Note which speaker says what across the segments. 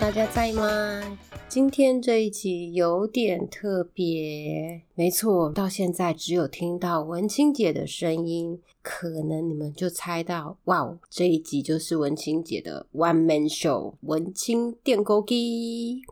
Speaker 1: 大家在吗？今天这一集有点特别，没错，到现在只有听到文清姐的声音，可能你们就猜到，哇哦，这一集就是文清姐的 One Man Show，文清电钩机。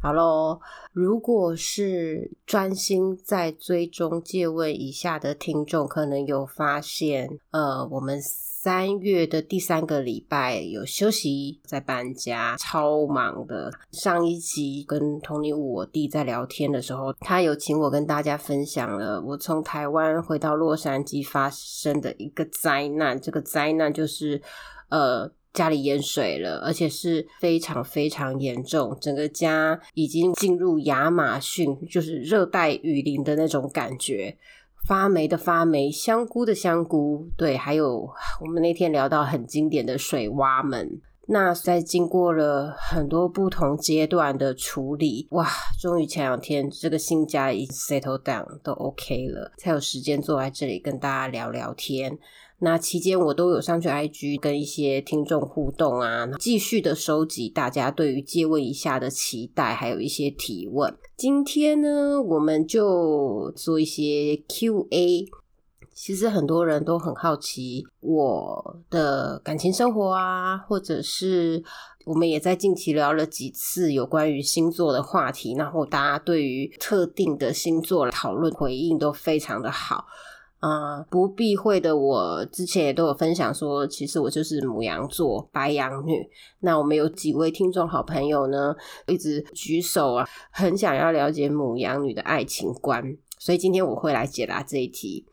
Speaker 1: 好喽，如果是专心在追踪借问以下的听众，可能有发现，呃，我们三月的第三个礼拜有休息，在搬家，超忙的。上一集跟 Tony 我弟在聊天的时候，他有请我跟大家分享了我从台湾回到洛杉矶发生的一个灾难。这个灾难就是，呃。家里淹水了，而且是非常非常严重，整个家已经进入亚马逊，就是热带雨林的那种感觉，发霉的发霉，香菇的香菇，对，还有我们那天聊到很经典的水蛙们，那在经过了很多不同阶段的处理，哇，终于前两天这个新家已 settle down 都 OK 了，才有时间坐在这里跟大家聊聊天。那期间我都有上去 IG 跟一些听众互动啊，继续的收集大家对于借问一下的期待，还有一些提问。今天呢，我们就做一些 Q&A。其实很多人都很好奇我的感情生活啊，或者是我们也在近期聊了几次有关于星座的话题，然后大家对于特定的星座讨论回应都非常的好。啊，不避讳的，我之前也都有分享说，其实我就是母羊座白羊女。那我们有几位听众好朋友呢，一直举手啊，很想要了解母羊女的爱情观，所以今天我会来解答这一题。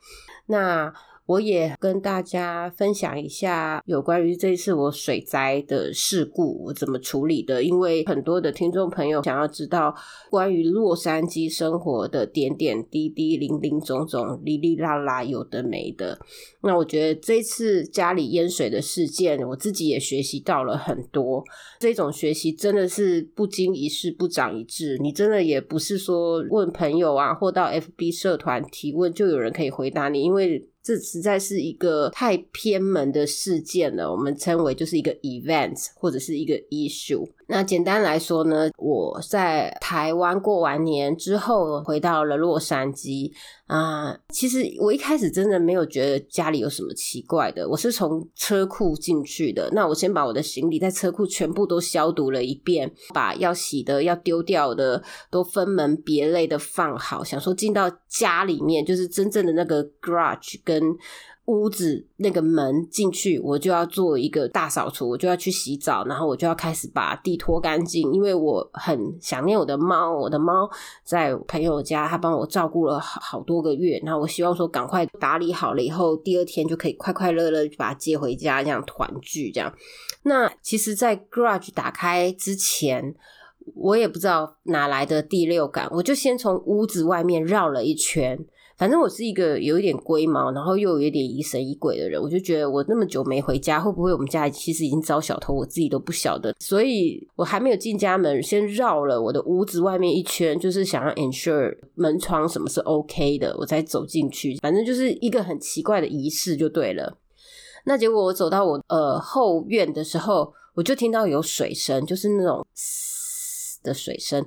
Speaker 1: 那。我也跟大家分享一下有关于这次我水灾的事故我怎么处理的，因为很多的听众朋友想要知道关于洛杉矶生活的点点滴滴、零零总总、哩哩啦啦有的没的。那我觉得这次家里淹水的事件，我自己也学习到了很多。这种学习真的是不经一事不长一智，你真的也不是说问朋友啊，或到 FB 社团提问就有人可以回答你，因为。这实在是一个太偏门的事件了，我们称为就是一个 event 或者是一个 issue。那简单来说呢，我在台湾过完年之后回到了洛杉矶啊。其实我一开始真的没有觉得家里有什么奇怪的。我是从车库进去的，那我先把我的行李在车库全部都消毒了一遍，把要洗的、要丢掉的都分门别类的放好，想说进到家里面就是真正的那个 garage 跟。屋子那个门进去，我就要做一个大扫除，我就要去洗澡，然后我就要开始把地拖干净，因为我很想念我的猫，我的猫在朋友家，他帮我照顾了好好多个月，然后我希望说赶快打理好了以后，第二天就可以快快乐乐把它接回家，这样团聚这样。那其实，在 garage 打开之前，我也不知道哪来的第六感，我就先从屋子外面绕了一圈。反正我是一个有一点龟毛，然后又有一点疑神疑鬼的人，我就觉得我那么久没回家，会不会我们家其实已经遭小偷，我自己都不晓得。所以我还没有进家门，先绕了我的屋子外面一圈，就是想要 ensure 门窗什么是 OK 的，我才走进去。反正就是一个很奇怪的仪式就对了。那结果我走到我呃后院的时候，我就听到有水声，就是那种嘶的水声，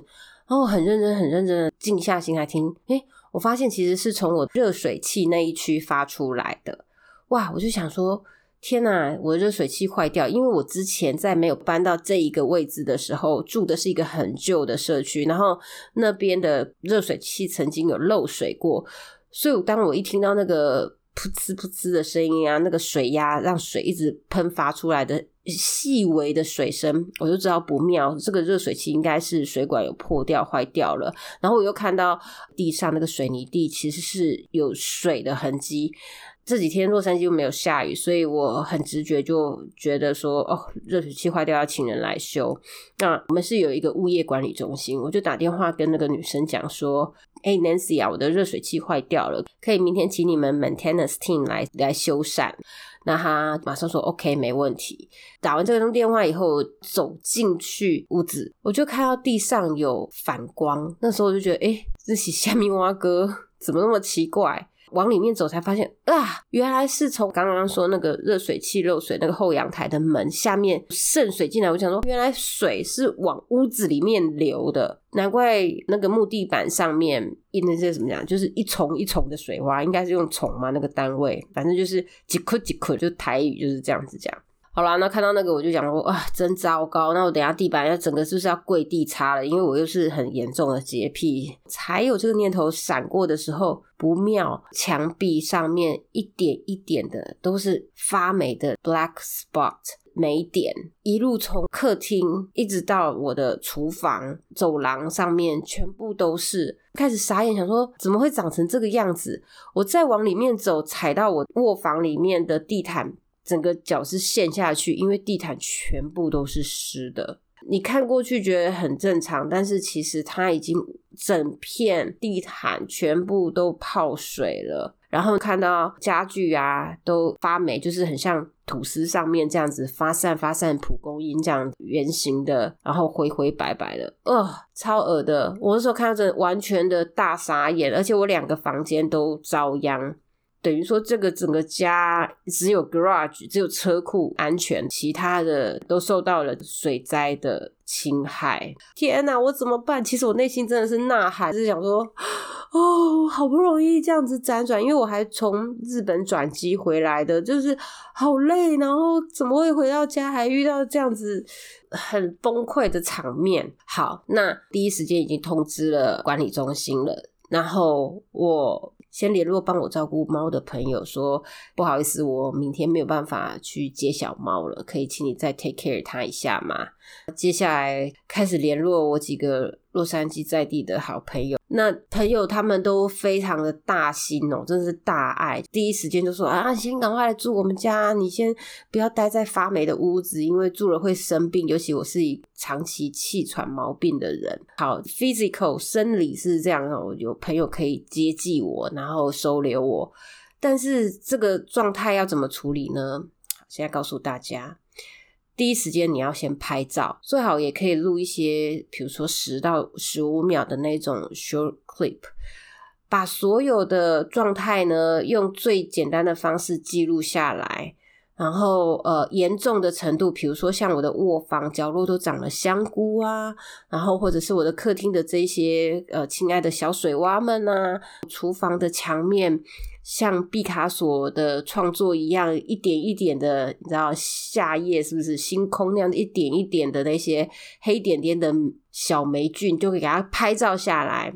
Speaker 1: 然后我很认真、很认真的静下心来听，诶。我发现其实是从我热水器那一区发出来的，哇！我就想说，天哪，我的热水器坏掉，因为我之前在没有搬到这一个位置的时候，住的是一个很旧的社区，然后那边的热水器曾经有漏水过，所以当我一听到那个噗呲噗呲的声音啊，那个水压让水一直喷发出来的。细微的水声，我就知道不妙。这个热水器应该是水管有破掉、坏掉了。然后我又看到地上那个水泥地其实是有水的痕迹。这几天洛杉矶又没有下雨，所以我很直觉就觉得说，哦，热水器坏掉要请人来修。那我们是有一个物业管理中心，我就打电话跟那个女生讲说，哎，Nancy 啊，我的热水器坏掉了，可以明天请你们 maintenance team 来来修缮。那他马上说 OK，没问题。打完这通电话以后，走进去屋子，我就看到地上有反光。那时候我就觉得，哎，这是虾米蛙哥怎么那么奇怪？往里面走才发现啊，原来是从刚刚说那个热水器漏水那个后阳台的门下面渗水进来。我想说，原来水是往屋子里面流的，难怪那个木地板上面印那些什么讲，就是一重一重的水花，应该是用重嘛那个单位，反正就是几颗几颗，就台语就是这样子讲。好啦，那看到那个我就讲说，啊，真糟糕！那我等下地板要整个是不是要跪地擦了？因为我又是很严重的洁癖，才有这个念头闪过的时候，不妙，墙壁上面一点一点的都是发霉的 black spot 霉点，一路从客厅一直到我的厨房走廊上面，全部都是。开始傻眼，想说怎么会长成这个样子？我再往里面走，踩到我卧房里面的地毯。整个脚是陷下去，因为地毯全部都是湿的。你看过去觉得很正常，但是其实它已经整片地毯全部都泡水了。然后看到家具啊都发霉，就是很像吐司上面这样子发散发散蒲公英这样圆形的，然后灰灰白白的，呃，超恶的。我那时候看到这完全的大傻眼，而且我两个房间都遭殃。等于说，这个整个家只有 garage，只有车库安全，其他的都受到了水灾的侵害。天哪，我怎么办？其实我内心真的是呐喊，就是想说，哦，好不容易这样子辗转，因为我还从日本转机回来的，就是好累，然后怎么会回到家还遇到这样子很崩溃的场面？好，那第一时间已经通知了管理中心了，然后我。先联络帮我照顾猫的朋友，说不好意思，我明天没有办法去接小猫了，可以请你再 take care 它一下吗？接下来开始联络我几个洛杉矶在地的好朋友。那朋友他们都非常的大心哦，真的是大爱，第一时间就说啊，先赶快来住我们家，你先不要待在发霉的屋子，因为住了会生病，尤其我是一长期气喘毛病的人。好，physical 生理是这样哦，有朋友可以接济我，然后收留我，但是这个状态要怎么处理呢？现在告诉大家。第一时间你要先拍照，最好也可以录一些，比如说十到十五秒的那种 short clip，把所有的状态呢用最简单的方式记录下来。然后呃，严重的程度，比如说像我的卧房角落都长了香菇啊，然后或者是我的客厅的这些呃亲爱的小水洼们啊，厨房的墙面。像毕卡索的创作一样，一点一点的，你知道夏夜是不是星空那样一点一点的那些黑点点的小霉菌，就可以给它拍照下来。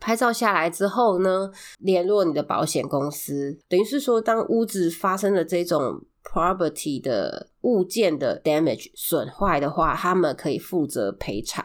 Speaker 1: 拍照下来之后呢，联络你的保险公司，等于是说，当屋子发生了这种 property 的物件的 damage 损坏的话，他们可以负责赔偿。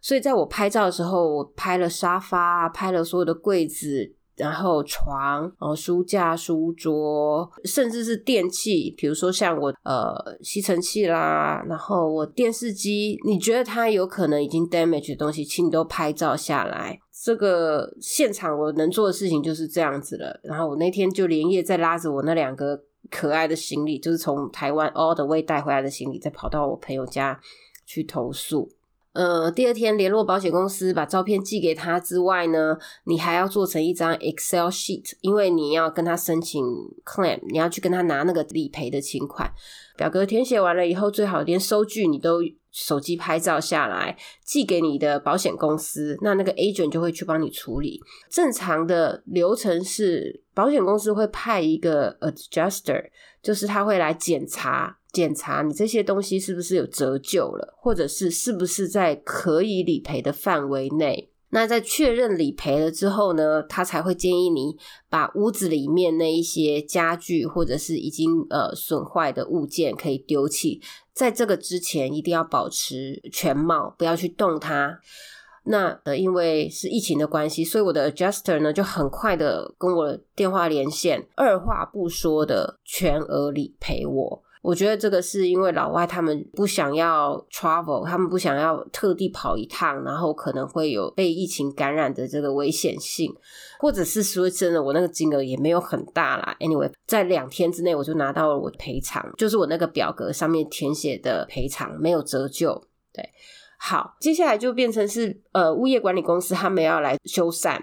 Speaker 1: 所以在我拍照的时候，我拍了沙发，拍了所有的柜子。然后床，哦，书架、书桌，甚至是电器，比如说像我呃吸尘器啦，然后我电视机，你觉得它有可能已经 damage 的东西，请你都拍照下来。这个现场我能做的事情就是这样子了。然后我那天就连夜再拉着我那两个可爱的行李，就是从台湾 all the way 带回来的行李，再跑到我朋友家去投诉。呃，第二天联络保险公司，把照片寄给他之外呢，你还要做成一张 Excel sheet，因为你要跟他申请 claim，你要去跟他拿那个理赔的情款。表格，填写完了以后，最好连收据你都手机拍照下来，寄给你的保险公司，那那个 agent 就会去帮你处理。正常的流程是，保险公司会派一个 adjuster，就是他会来检查。检查你这些东西是不是有折旧了，或者是是不是在可以理赔的范围内？那在确认理赔了之后呢，他才会建议你把屋子里面那一些家具或者是已经呃损坏的物件可以丢弃。在这个之前，一定要保持全貌，不要去动它。那呃，因为是疫情的关系，所以我的 adjuster 呢就很快的跟我电话连线，二话不说的全额理赔我。我觉得这个是因为老外他们不想要 travel，他们不想要特地跑一趟，然后可能会有被疫情感染的这个危险性，或者是说真的，我那个金额也没有很大啦。Anyway，在两天之内我就拿到了我赔偿，就是我那个表格上面填写的赔偿没有折旧。对，好，接下来就变成是呃物业管理公司他们要来修缮，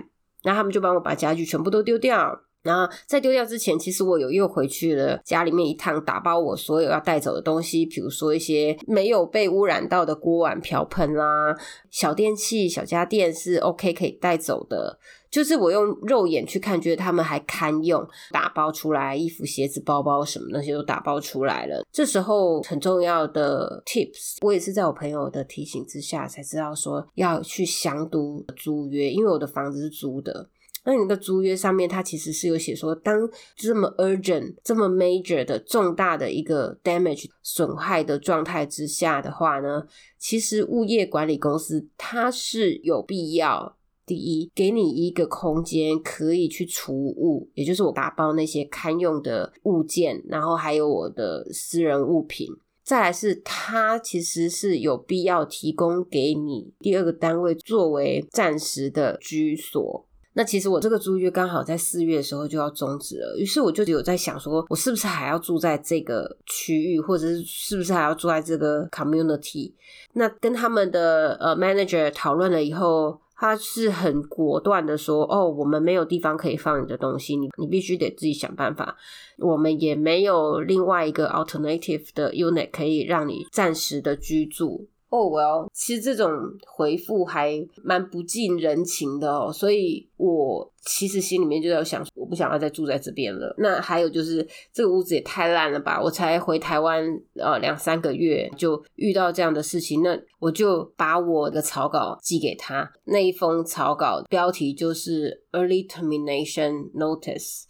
Speaker 1: 那他们就帮我把家具全部都丢掉。然后在丢掉之前，其实我有又回去了家里面一趟，打包我所有要带走的东西，比如说一些没有被污染到的锅碗瓢盆啦、小电器、小家电是 OK 可以带走的。就是我用肉眼去看，觉得他们还堪用，打包出来，衣服、鞋子、包包什么那些都打包出来了。这时候很重要的 tips，我也是在我朋友的提醒之下才知道说要去详读租约，因为我的房子是租的。那你的租约上面，它其实是有写说，当这么 urgent、这么 major 的重大的一个 damage 损害的状态之下的话呢，其实物业管理公司它是有必要。第一，给你一个空间可以去储物，也就是我打包那些堪用的物件，然后还有我的私人物品。再来是，它其实是有必要提供给你第二个单位作为暂时的居所。那其实我这个租约刚好在四月的时候就要终止了，于是我就有在想，说我是不是还要住在这个区域，或者是是不是还要住在这个 community？那跟他们的呃 manager 讨论了以后。他是很果断的说：“哦，我们没有地方可以放你的东西，你你必须得自己想办法。我们也没有另外一个 alternative 的 unit 可以让你暂时的居住。”哦，well，其实这种回复还蛮不近人情的哦，所以我其实心里面就在想，我不想要再住在这边了。那还有就是这个屋子也太烂了吧！我才回台湾呃两三个月就遇到这样的事情，那我就把我的草稿寄给他。那一封草稿标题就是 Early Termination Notice。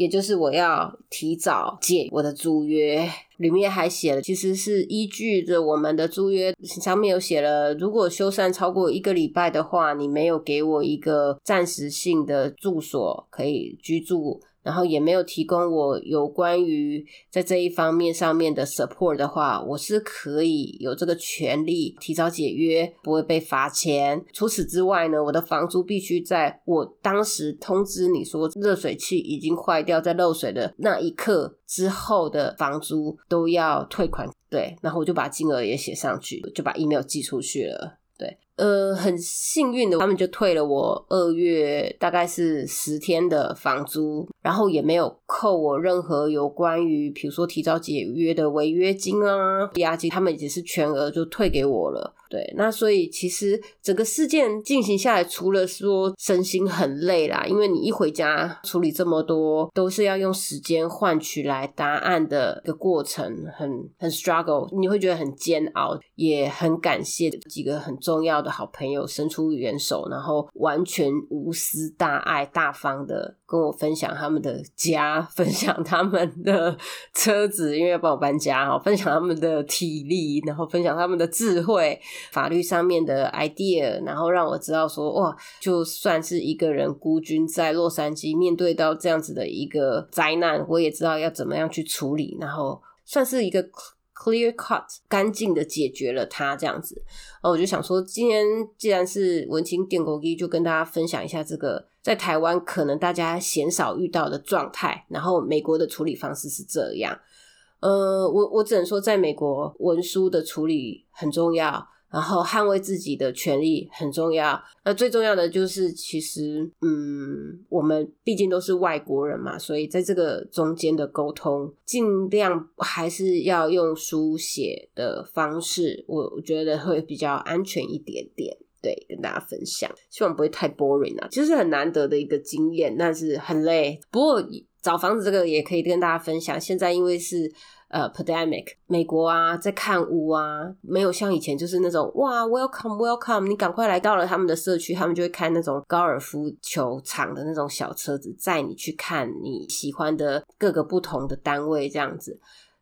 Speaker 1: 也就是我要提早解我的租约，里面还写了，其实是依据着我们的租约上面有写了，如果修缮超过一个礼拜的话，你没有给我一个暂时性的住所可以居住。然后也没有提供我有关于在这一方面上面的 support 的话，我是可以有这个权利提早解约，不会被罚钱。除此之外呢，我的房租必须在我当时通知你说热水器已经坏掉在漏水的那一刻之后的房租都要退款。对，然后我就把金额也写上去，就把 email 寄出去了。对。呃，很幸运的，他们就退了我二月大概是十天的房租，然后也没有扣我任何有关于，比如说提早解约的违约金啊、押金，他们已经是全额就退给我了。对，那所以其实整个事件进行下来，除了说身心很累啦，因为你一回家处理这么多，都是要用时间换取来答案的一个过程，很很 struggle，你会觉得很煎熬，也很感谢几个很重要的好朋友伸出援手，然后完全无私、大爱、大方的跟我分享他们的家，分享他们的车子，因为要帮我搬家哈，分享他们的体力，然后分享他们的智慧。法律上面的 idea，然后让我知道说，哇，就算是一个人孤军在洛杉矶，面对到这样子的一个灾难，我也知道要怎么样去处理，然后算是一个 clear cut 干净的解决了它这样子。哦，我就想说，今天既然是文青电工机，就跟大家分享一下这个在台湾可能大家鲜少遇到的状态，然后美国的处理方式是这样。呃，我我只能说，在美国文书的处理很重要。然后捍卫自己的权利很重要。那最重要的就是，其实，嗯，我们毕竟都是外国人嘛，所以在这个中间的沟通，尽量还是要用书写的方式，我我觉得会比较安全一点点。对，跟大家分享，希望不会太 boring 啊。其实很难得的一个经验，但是很累。不过找房子这个也可以跟大家分享。现在因为是。呃，pandemic，美国啊，在看屋啊，没有像以前就是那种哇，welcome welcome，你赶快来到了他们的社区，他们就会开那种高尔夫球场的那种小车子载你去看你喜欢的各个不同的单位这样子。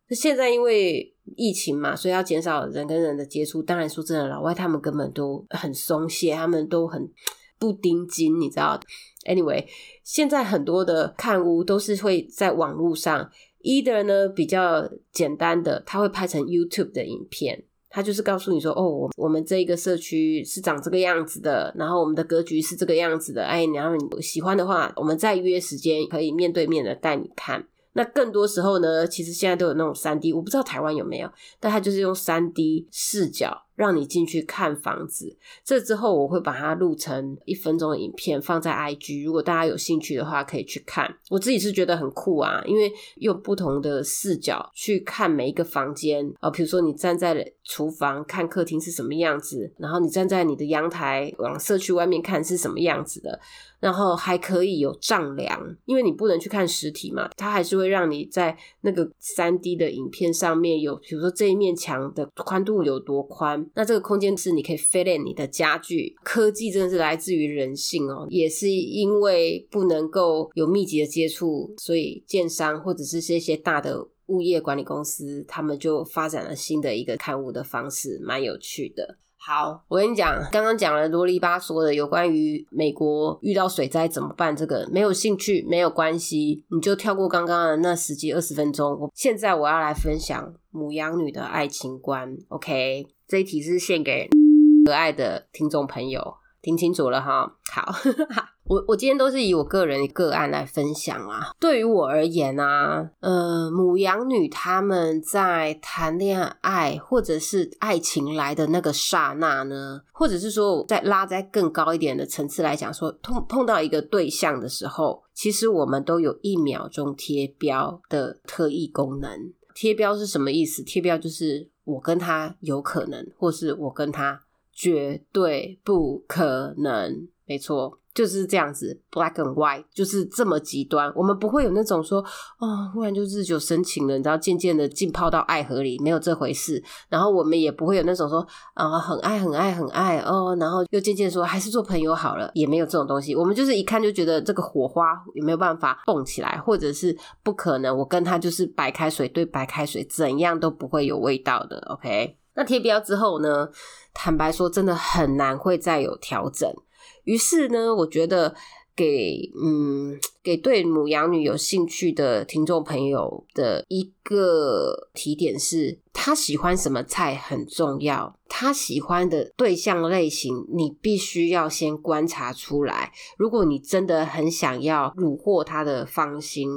Speaker 1: 那现在因为疫情嘛，所以要减少人跟人的接触。当然说真的，老外他们根本都很松懈，他们都很不盯紧，你知道？Anyway，现在很多的看屋都是会在网络上。Either 呢比较简单的，他会拍成 YouTube 的影片，他就是告诉你说，哦，我我们这一个社区是长这个样子的，然后我们的格局是这个样子的，哎，然后你喜欢的话，我们再约时间可以面对面的带你看。那更多时候呢，其实现在都有那种三 D，我不知道台湾有没有，但他就是用三 D 视角。让你进去看房子。这之后我会把它录成一分钟的影片放在 IG，如果大家有兴趣的话可以去看。我自己是觉得很酷啊，因为用不同的视角去看每一个房间啊，比如说你站在厨房看客厅是什么样子，然后你站在你的阳台往社区外面看是什么样子的。然后还可以有丈量，因为你不能去看实体嘛，它还是会让你在那个三 D 的影片上面有，比如说这一面墙的宽度有多宽，那这个空间是你可以 fit in 你的家具。科技真的是来自于人性哦，也是因为不能够有密集的接触，所以建商或者是这些大的物业管理公司，他们就发展了新的一个看屋的方式，蛮有趣的。好，我跟你讲，刚刚讲了啰里吧嗦的有关于美国遇到水灾怎么办，这个没有兴趣没有关系，你就跳过刚刚的那十几二十分钟。我现在我要来分享母羊女的爱情观。OK，这一题是献给可爱的听众朋友。听清楚了哈，好，我我今天都是以我个人个案来分享啊。对于我而言啊，呃，母羊女他们在谈恋爱或者是爱情来的那个刹那呢，或者是说在拉在更高一点的层次来讲，说碰碰到一个对象的时候，其实我们都有一秒钟贴标的特异功能。贴标是什么意思？贴标就是我跟他有可能，或是我跟他。绝对不可能，没错，就是这样子，black and white，就是这么极端。我们不会有那种说，哦，忽然就日久生情了，你知道，渐渐的浸泡到爱河里，没有这回事。然后我们也不会有那种说，啊，很爱很爱很爱哦，然后又渐渐说还是做朋友好了，也没有这种东西。我们就是一看就觉得这个火花有没有办法蹦起来，或者是不可能。我跟他就是白开水对白开水，怎样都不会有味道的。OK。那贴标之后呢？坦白说，真的很难会再有调整。于是呢，我觉得给嗯给对母羊女有兴趣的听众朋友的一个提点是，他喜欢什么菜很重要。他喜欢的对象类型，你必须要先观察出来。如果你真的很想要虏获他的芳心，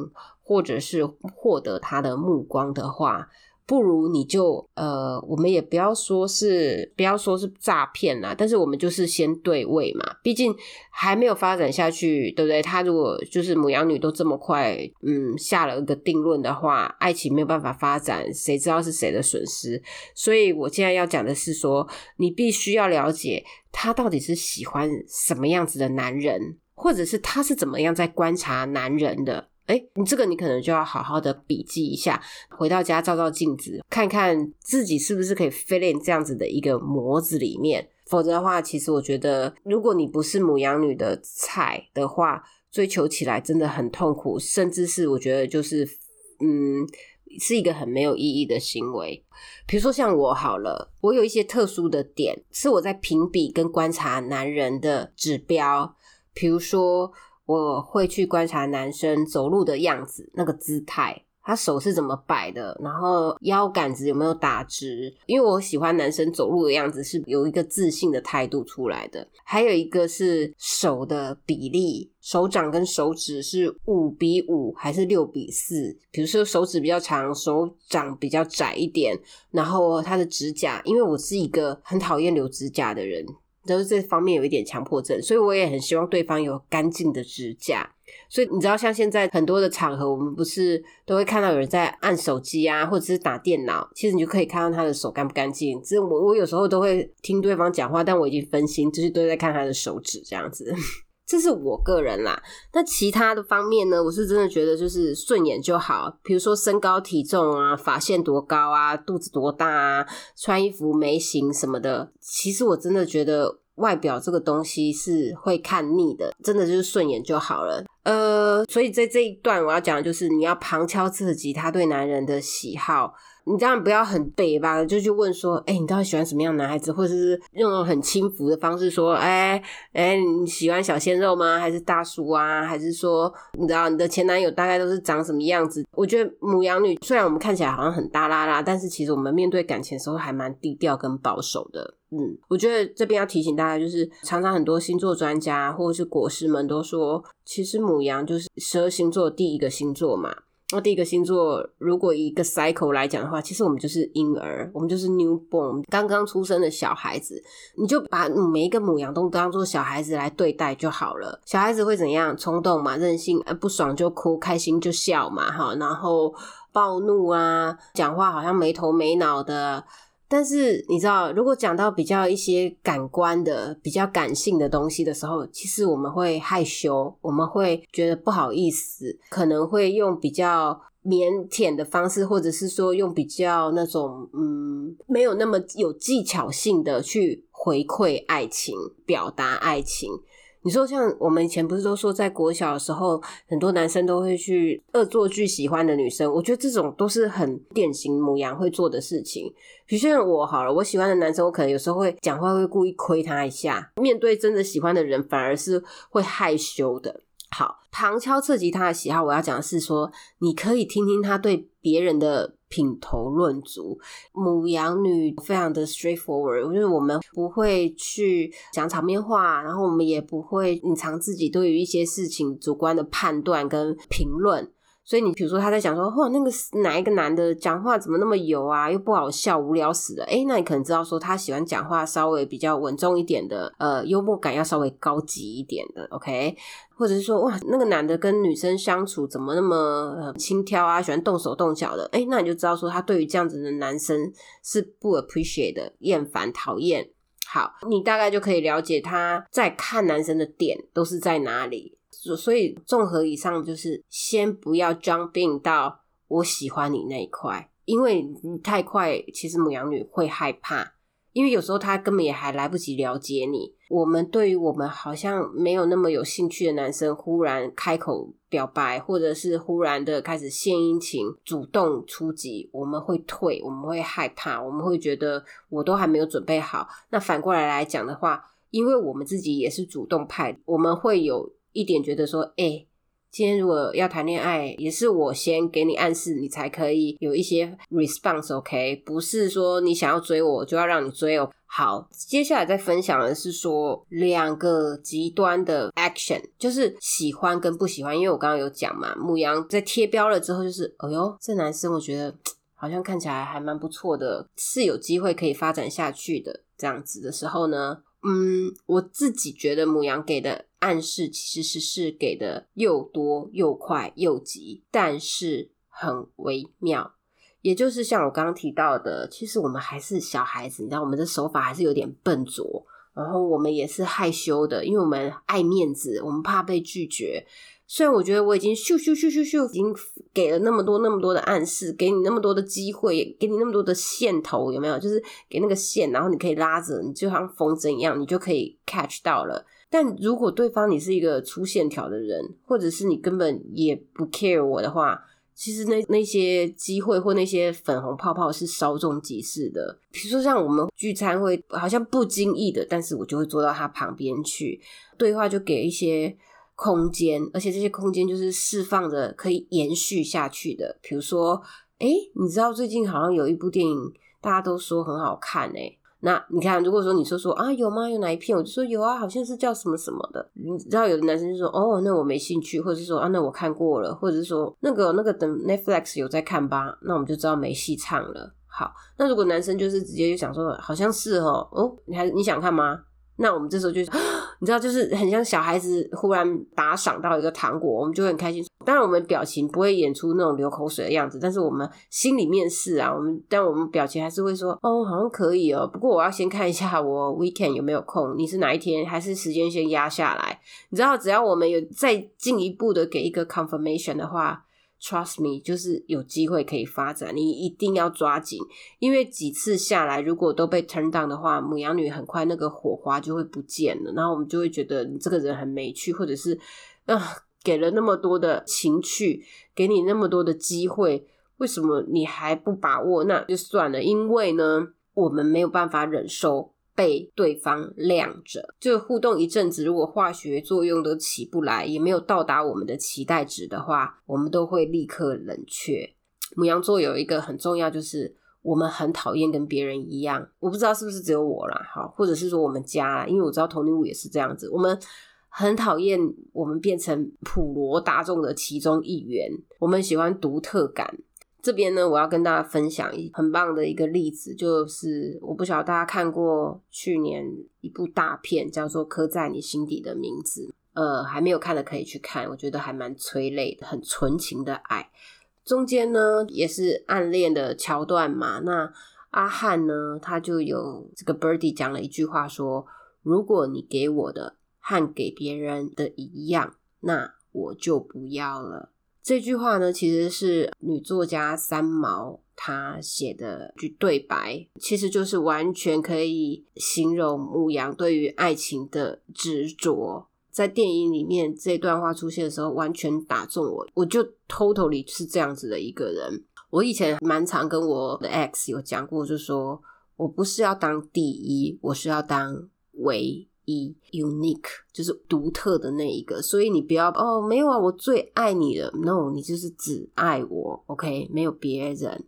Speaker 1: 或者是获得他的目光的话。不如你就呃，我们也不要说是不要说是诈骗啦，但是我们就是先对位嘛，毕竟还没有发展下去，对不对？他如果就是母羊女都这么快，嗯，下了一个定论的话，爱情没有办法发展，谁知道是谁的损失？所以我现在要讲的是说，你必须要了解他到底是喜欢什么样子的男人，或者是他是怎么样在观察男人的。哎，你这个你可能就要好好的笔记一下，回到家照照镜子，看看自己是不是可以 fit in 这样子的一个模子里面。否则的话，其实我觉得，如果你不是母羊女的菜的话，追求起来真的很痛苦，甚至是我觉得就是，嗯，是一个很没有意义的行为。比如说像我好了，我有一些特殊的点，是我在评比跟观察男人的指标，比如说。我会去观察男生走路的样子，那个姿态，他手是怎么摆的，然后腰杆子有没有打直，因为我喜欢男生走路的样子是有一个自信的态度出来的。还有一个是手的比例，手掌跟手指是五比五还是六比四？比如说手指比较长，手掌比较窄一点，然后他的指甲，因为我是一个很讨厌留指甲的人。都是这方面有一点强迫症，所以我也很希望对方有干净的指甲。所以你知道，像现在很多的场合，我们不是都会看到有人在按手机啊，或者是打电脑，其实你就可以看到他的手干不干净。这我我有时候都会听对方讲话，但我已经分心，就是都在看他的手指这样子。这是我个人啦。那其他的方面呢，我是真的觉得就是顺眼就好。比如说身高体重啊，发线多高啊，肚子多大啊，穿衣服眉形什么的，其实我真的觉得。外表这个东西是会看腻的，真的就是顺眼就好了。呃，所以在这一段我要讲的就是，你要旁敲侧击他对男人的喜好。你这样不要很北吧，就去问说，哎，你到底喜欢什么样男孩子，或者是用很轻浮的方式说，哎哎，你喜欢小鲜肉吗？还是大叔啊？还是说，你知道你的前男友大概都是长什么样子？我觉得母羊女虽然我们看起来好像很大拉拉，但是其实我们面对感情的时候还蛮低调跟保守的。嗯，我觉得这边要提醒大家，就是常常很多星座专家或者是国师们都说，其实母羊就是十二星座第一个星座嘛。那第一个星座，如果一个 cycle 来讲的话，其实我们就是婴儿，我们就是 newborn，刚刚出生的小孩子，你就把每一个母羊都当做小孩子来对待就好了。小孩子会怎样？冲动嘛，任性，呃，不爽就哭，开心就笑嘛，哈，然后暴怒啊，讲话好像没头没脑的。但是你知道，如果讲到比较一些感官的、比较感性的东西的时候，其实我们会害羞，我们会觉得不好意思，可能会用比较腼腆的方式，或者是说用比较那种嗯，没有那么有技巧性的去回馈爱情、表达爱情。你说像我们以前不是都说，在国小的时候，很多男生都会去恶作剧喜欢的女生，我觉得这种都是很典型母羊会做的事情。比如像我好了，我喜欢的男生，我可能有时候会讲话会故意亏他一下，面对真的喜欢的人，反而是会害羞的。好，旁敲侧击他的喜好，我要讲的是说，你可以听听他对别人的。品头论足，母羊女非常的 straightforward，就是我们不会去讲场面话，然后我们也不会隐藏自己对于一些事情主观的判断跟评论。所以你比如说他在讲说，哇，那个哪一个男的讲话怎么那么油啊，又不好笑，无聊死了。哎，那你可能知道说他喜欢讲话稍微比较稳重一点的，呃，幽默感要稍微高级一点的，OK？或者是说，哇，那个男的跟女生相处怎么那么呃轻佻啊，喜欢动手动脚的？哎，那你就知道说他对于这样子的男生是不 appreciate 的，厌烦、讨厌。好，你大概就可以了解他在看男生的点都是在哪里。所以，综合以上，就是先不要 jump in 到我喜欢你那一块，因为你太快，其实母羊女会害怕，因为有时候她根本也还来不及了解你。我们对于我们好像没有那么有兴趣的男生，忽然开口表白，或者是忽然的开始献殷勤、主动出击，我们会退，我们会害怕，我们会觉得我都还没有准备好。那反过来来讲的话，因为我们自己也是主动派，我们会有。一点觉得说，哎，今天如果要谈恋爱，也是我先给你暗示，你才可以有一些 response，OK？不是说你想要追我就要让你追哦。好，接下来再分享的是说两个极端的 action，就是喜欢跟不喜欢。因为我刚刚有讲嘛，母羊在贴标了之后，就是哎呦，这男生我觉得好像看起来还蛮不错的，是有机会可以发展下去的这样子的时候呢。嗯，我自己觉得母羊给的暗示其实是给的又多又快又急，但是很微妙。也就是像我刚刚提到的，其实我们还是小孩子，你知道，我们的手法还是有点笨拙，然后我们也是害羞的，因为我们爱面子，我们怕被拒绝。虽然我觉得我已经咻咻咻咻咻，已经给了那么多那么多的暗示，给你那么多的机会，给你那么多的线头，有没有？就是给那个线，然后你可以拉着，你就像风筝一样，你就可以 catch 到了。但如果对方你是一个粗线条的人，或者是你根本也不 care 我的话，其实那那些机会或那些粉红泡泡是稍纵即逝的。比如说像我们聚餐会，好像不经意的，但是我就会坐到他旁边去对话，就给一些。空间，而且这些空间就是释放着可以延续下去的。比如说，哎，你知道最近好像有一部电影，大家都说很好看哎。那你看，如果说你说说啊，有吗？有哪一片？我就说有啊，好像是叫什么什么的。你知道，有的男生就说哦，那我没兴趣，或者是说啊，那我看过了，或者是说那个那个等 Netflix 有在看吧，那我们就知道没戏唱了。好，那如果男生就是直接就想说，好像是哦，哦，你还你想看吗？那我们这时候就。你知道，就是很像小孩子忽然打赏到一个糖果，我们就会很开心。当然，我们表情不会演出那种流口水的样子，但是我们心里面是啊，我们但我们表情还是会说，哦，好像可以哦。不过我要先看一下我 weekend 有没有空，你是哪一天，还是时间先压下来？你知道，只要我们有再进一步的给一个 confirmation 的话。Trust me，就是有机会可以发展，你一定要抓紧，因为几次下来，如果都被 turn down 的话，母羊女很快那个火花就会不见了，然后我们就会觉得你这个人很没趣，或者是啊，给了那么多的情趣，给你那么多的机会，为什么你还不把握？那就算了，因为呢，我们没有办法忍受。被对方晾着，就互动一阵子，如果化学作用都起不来，也没有到达我们的期待值的话，我们都会立刻冷却。母羊座有一个很重要，就是我们很讨厌跟别人一样。我不知道是不是只有我啦，好，或者是说我们家啦，因为我知道同龄物也是这样子，我们很讨厌我们变成普罗大众的其中一员。我们喜欢独特感。这边呢，我要跟大家分享一很棒的一个例子，就是我不晓得大家看过去年一部大片，叫做《刻在你心底的名字》。呃，还没有看的可以去看，我觉得还蛮催泪的，很纯情的爱。中间呢也是暗恋的桥段嘛。那阿汉呢，他就有这个 Birdy 讲了一句话说：“如果你给我的和给别人的一样，那我就不要了。”这句话呢，其实是女作家三毛她写的句对白，其实就是完全可以形容牧羊对于爱情的执着。在电影里面这段话出现的时候，完全打中我。我就 totally 是这样子的一个人。我以前蛮常跟我的 ex 有讲过，就说我不是要当第一，我是要当唯一 unique，就是独特的那一个。所以你不要哦，没有啊，我最爱你了。No，你就是只爱我，OK，没有别人。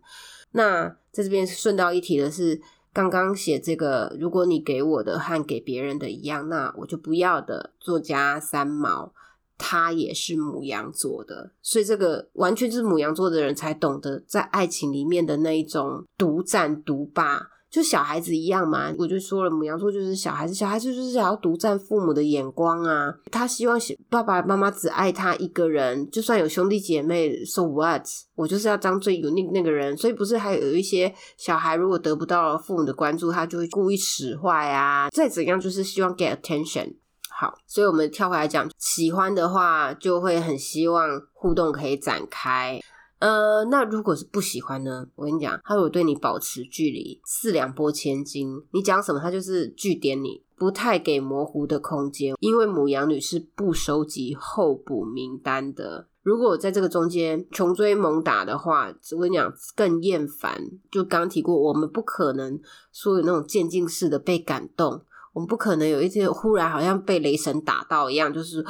Speaker 1: 那在这边顺道一提的是。刚刚写这个，如果你给我的和给别人的一样，那我就不要的。作家三毛，他也是母羊座的，所以这个完全就是母羊座的人才懂得在爱情里面的那一种独占独霸。就小孩子一样嘛，我就说了，母羊座就是小孩子，小孩子就是想要独占父母的眼光啊。他希望爸爸妈妈只爱他一个人，就算有兄弟姐妹，so what？我就是要当最有那那个人。所以不是还有一些小孩，如果得不到父母的关注，他就会故意使坏啊。再怎样，就是希望 get attention。好，所以我们跳回来讲，喜欢的话就会很希望互动可以展开。呃，那如果是不喜欢呢？我跟你讲，他如果对你保持距离，四两拨千斤，你讲什么，他就是据点你，不太给模糊的空间。因为母羊女是不收集候补名单的。如果在这个中间穷追猛打的话，我跟你讲更厌烦。就刚提过，我们不可能说有那种渐进式的被感动，我们不可能有一天忽然好像被雷神打到一样，就是。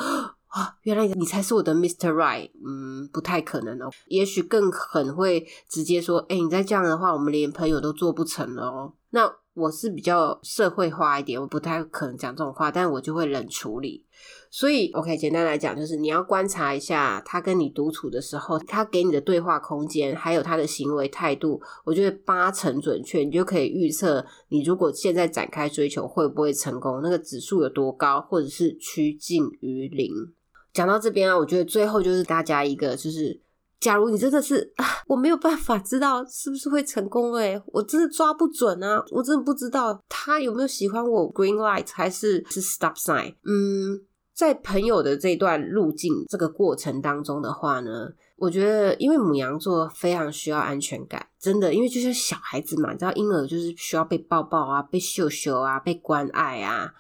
Speaker 1: 啊，原来你才是我的 Mr. Right，嗯，不太可能哦。也许更狠会直接说，哎，你再这样的话，我们连朋友都做不成了哦。那我是比较社会化一点，我不太可能讲这种话，但我就会冷处理。所以，OK，简单来讲，就是你要观察一下他跟你独处的时候，他给你的对话空间，还有他的行为态度，我觉得八成准确，你就可以预测你如果现在展开追求会不会成功，那个指数有多高，或者是趋近于零。讲到这边啊，我觉得最后就是大家一个，就是假如你真的是啊，我没有办法知道是不是会成功诶，我真的抓不准啊，我真的不知道他有没有喜欢我，green light 还是是 stop sign。嗯，在朋友的这段路径这个过程当中的话呢，我觉得因为母羊座非常需要安全感，真的，因为就像小孩子嘛，你知道婴儿就是需要被抱抱啊，被秀秀啊，被关爱啊。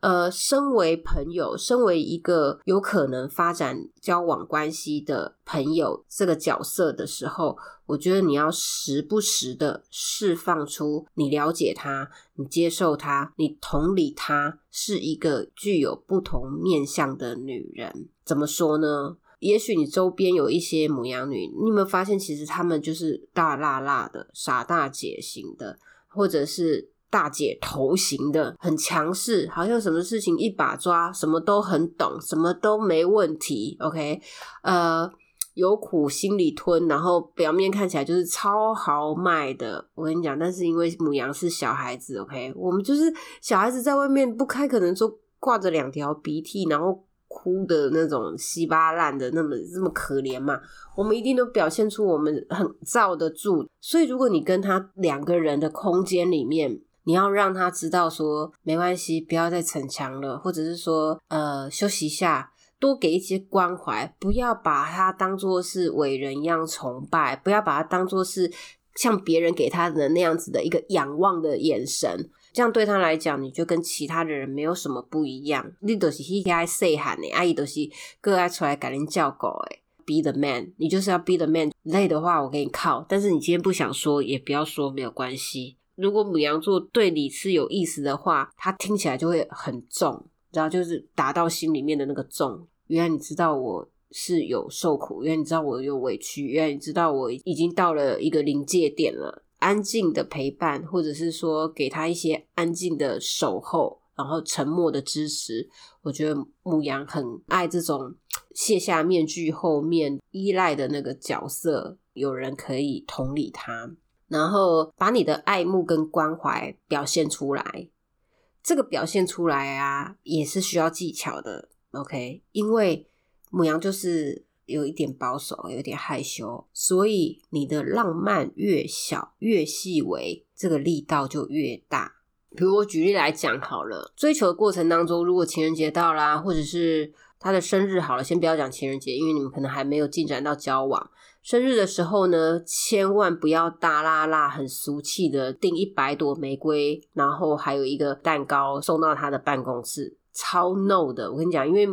Speaker 1: 呃，身为朋友，身为一个有可能发展交往关系的朋友这个角色的时候，我觉得你要时不时的释放出你了解他，你接受他，你同理他是一个具有不同面相的女人。怎么说呢？也许你周边有一些母羊女，你有没有发现，其实她们就是大辣辣的傻大姐型的，或者是。大姐头型的，很强势，好像什么事情一把抓，什么都很懂，什么都没问题。OK，呃，有苦心里吞，然后表面看起来就是超豪迈的。我跟你讲，但是因为母羊是小孩子，OK，我们就是小孩子在外面不开，可能说挂着两条鼻涕，然后哭的那种稀巴烂的，那么这么可怜嘛。我们一定都表现出我们很罩得住。所以如果你跟他两个人的空间里面，你要让他知道说没关系，不要再逞强了，或者是说呃休息一下，多给一些关怀，不要把他当做是伟人一样崇拜，不要把他当做是像别人给他的那样子的一个仰望的眼神，这样对他来讲，你就跟其他的人没有什么不一样。你都是一爱细喊的，阿姨都是各爱出来赶紧叫狗诶 be the man，你就是要 be the man。累的话我给你靠，但是你今天不想说也不要说，没有关系。如果母羊座对你是有意思的话，它听起来就会很重，然后就是达到心里面的那个重。原来你知道我是有受苦，原来你知道我有委屈，原来你知道我已经到了一个临界点了。安静的陪伴，或者是说给他一些安静的守候，然后沉默的支持。我觉得母羊很爱这种卸下面具后面依赖的那个角色，有人可以同理他，然后把你的爱慕跟关怀表现出来。这个表现出来啊，也是需要技巧的。OK，因为母羊就是有一点保守，有点害羞，所以你的浪漫越小越细微，这个力道就越大。比如我举例来讲好了，追求的过程当中，如果情人节到啦，或者是他的生日好了，先不要讲情人节，因为你们可能还没有进展到交往。生日的时候呢，千万不要大拉拉、很俗气的订一百朵玫瑰，然后还有一个蛋糕送到他的办公室，超 no 的。我跟你讲，因为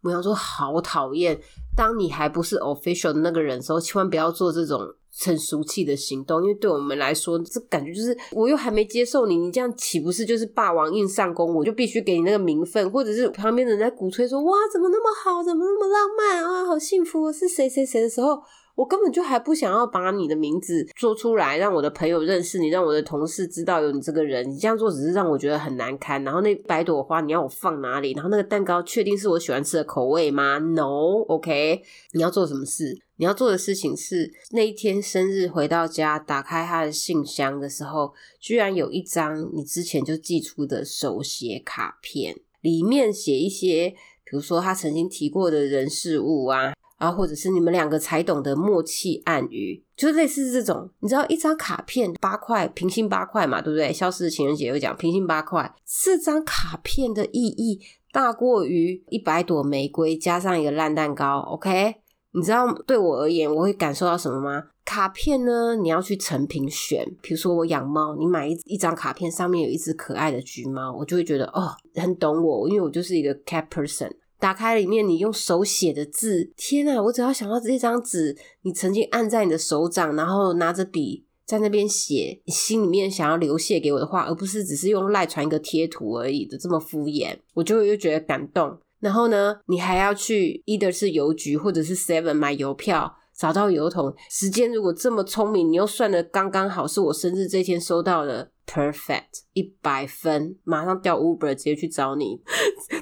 Speaker 1: 母羊说好讨厌，当你还不是 official 的那个人时候，千万不要做这种。很俗气的行动，因为对我们来说，这感觉就是我又还没接受你，你这样岂不是就是霸王硬上弓？我就必须给你那个名分，或者是旁边人在鼓吹说哇，怎么那么好，怎么那么浪漫啊，好幸福，是谁谁谁的时候。我根本就还不想要把你的名字说出来，让我的朋友认识你，让我的同事知道有你这个人。你这样做只是让我觉得很难堪。然后那百朵花你要我放哪里？然后那个蛋糕确定是我喜欢吃的口味吗？No，OK。你要做什么事？你要做的事情是那一天生日回到家，打开他的信箱的时候，居然有一张你之前就寄出的手写卡片，里面写一些，比如说他曾经提过的人事物啊。然后或者是你们两个才懂得默契暗语，就是类似这种。你知道一张卡片八块，平心八块嘛，对不对？消失的情人节又讲平心八块，这张卡片的意义大过于一百朵玫瑰加上一个烂蛋糕。OK，你知道对我而言，我会感受到什么吗？卡片呢，你要去成品选。比如说我养猫，你买一一张卡片，上面有一只可爱的橘猫，我就会觉得哦，很懂我，因为我就是一个 cat person。打开里面，你用手写的字，天啊！我只要想到这张纸，你曾经按在你的手掌，然后拿着笔在那边写，你心里面想要流泻给我的话，而不是只是用赖传一个贴图而已的这么敷衍，我就又觉得感动。然后呢，你还要去，either 是邮局或者是 Seven 买邮票。找到邮筒，时间如果这么聪明，你又算的刚刚好，是我生日这天收到的，perfect 一百分，马上调 Uber 直接去找你，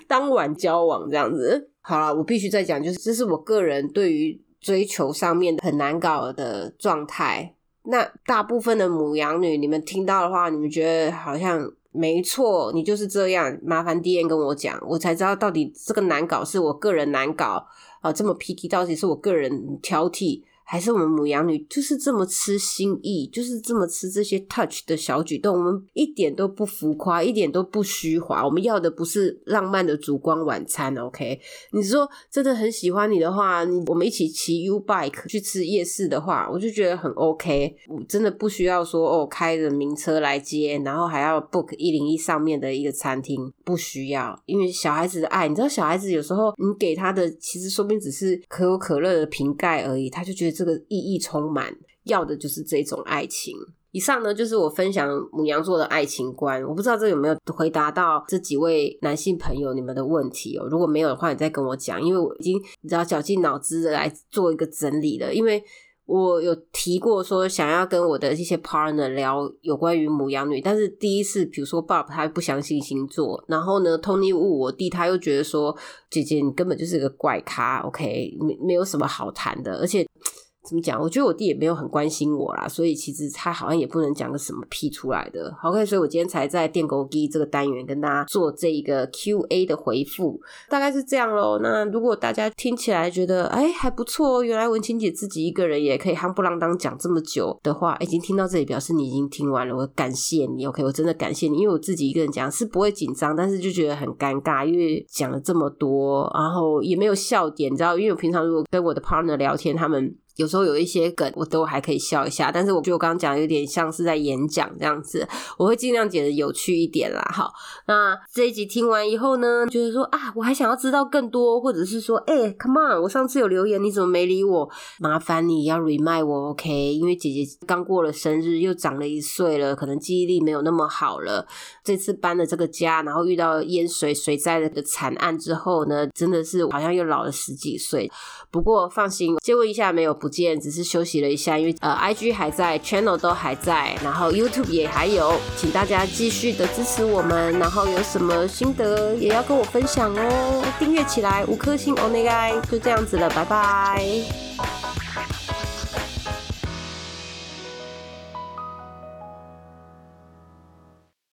Speaker 1: 当晚交往这样子。好了，我必须再讲，就是这是我个人对于追求上面很难搞的状态。那大部分的母羊女，你们听到的话，你们觉得好像没错，你就是这样。麻烦 D N 跟我讲，我才知道到底这个难搞是我个人难搞。啊，这么 picky 到底是我个人挑剔。还是我们母羊女就是这么吃心意，就是这么吃这些 touch 的小举动，我们一点都不浮夸，一点都不虚华。我们要的不是浪漫的烛光晚餐，OK？你说真的很喜欢你的话，你我们一起骑 U bike 去吃夜市的话，我就觉得很 OK。我真的不需要说哦，开着名车来接，然后还要 book 一零一上面的一个餐厅，不需要。因为小孩子的爱，你知道，小孩子有时候你给他的其实说不定只是可口可乐的瓶盖而已，他就觉得。这个意义充满，要的就是这种爱情。以上呢，就是我分享母羊座的爱情观。我不知道这有没有回答到这几位男性朋友你们的问题哦。如果没有的话，你再跟我讲，因为我已经你知道绞尽脑汁的来做一个整理了。因为我有提过说想要跟我的一些 partner 聊有关于母羊女，但是第一次，比如说 Bob 他不相信星座，然后呢，Tony Wu 我弟他又觉得说姐姐你根本就是个怪咖，OK，没没有什么好谈的，而且。怎么讲？我觉得我弟也没有很关心我啦，所以其实他好像也不能讲个什么屁出来的。OK，所以我今天才在电狗机这个单元跟大家做这一个 Q&A 的回复，大概是这样喽。那如果大家听起来觉得哎还不错哦，原来文清姐自己一个人也可以夯不啷当讲这么久的话，已经听到这里，表示你已经听完了，我感谢你。OK，我真的感谢你，因为我自己一个人讲是不会紧张，但是就觉得很尴尬，因为讲了这么多，然后也没有笑点，你知道，因为我平常如果跟我的 partner 聊天，他们。有时候有一些梗，我都还可以笑一下，但是我觉得我刚刚讲有点像是在演讲这样子，我会尽量剪的有趣一点啦。好，那这一集听完以后呢，觉得说啊，我还想要知道更多，或者是说，哎，Come on，我上次有留言，你怎么没理我？麻烦你要 remind 我，OK？因为姐姐刚过了生日，又长了一岁了，可能记忆力没有那么好了。这次搬了这个家，然后遇到淹水水灾的惨案之后呢，真的是好像又老了十几岁。不过放心，借问一下没有不。见，只是休息了一下，因为呃，IG 还在，Channel 都还在，然后 YouTube 也还有，请大家继续的支持我们，然后有什么心得也要跟我分享哦，订阅起来，五颗星 o n e g a 就这样子了，拜拜。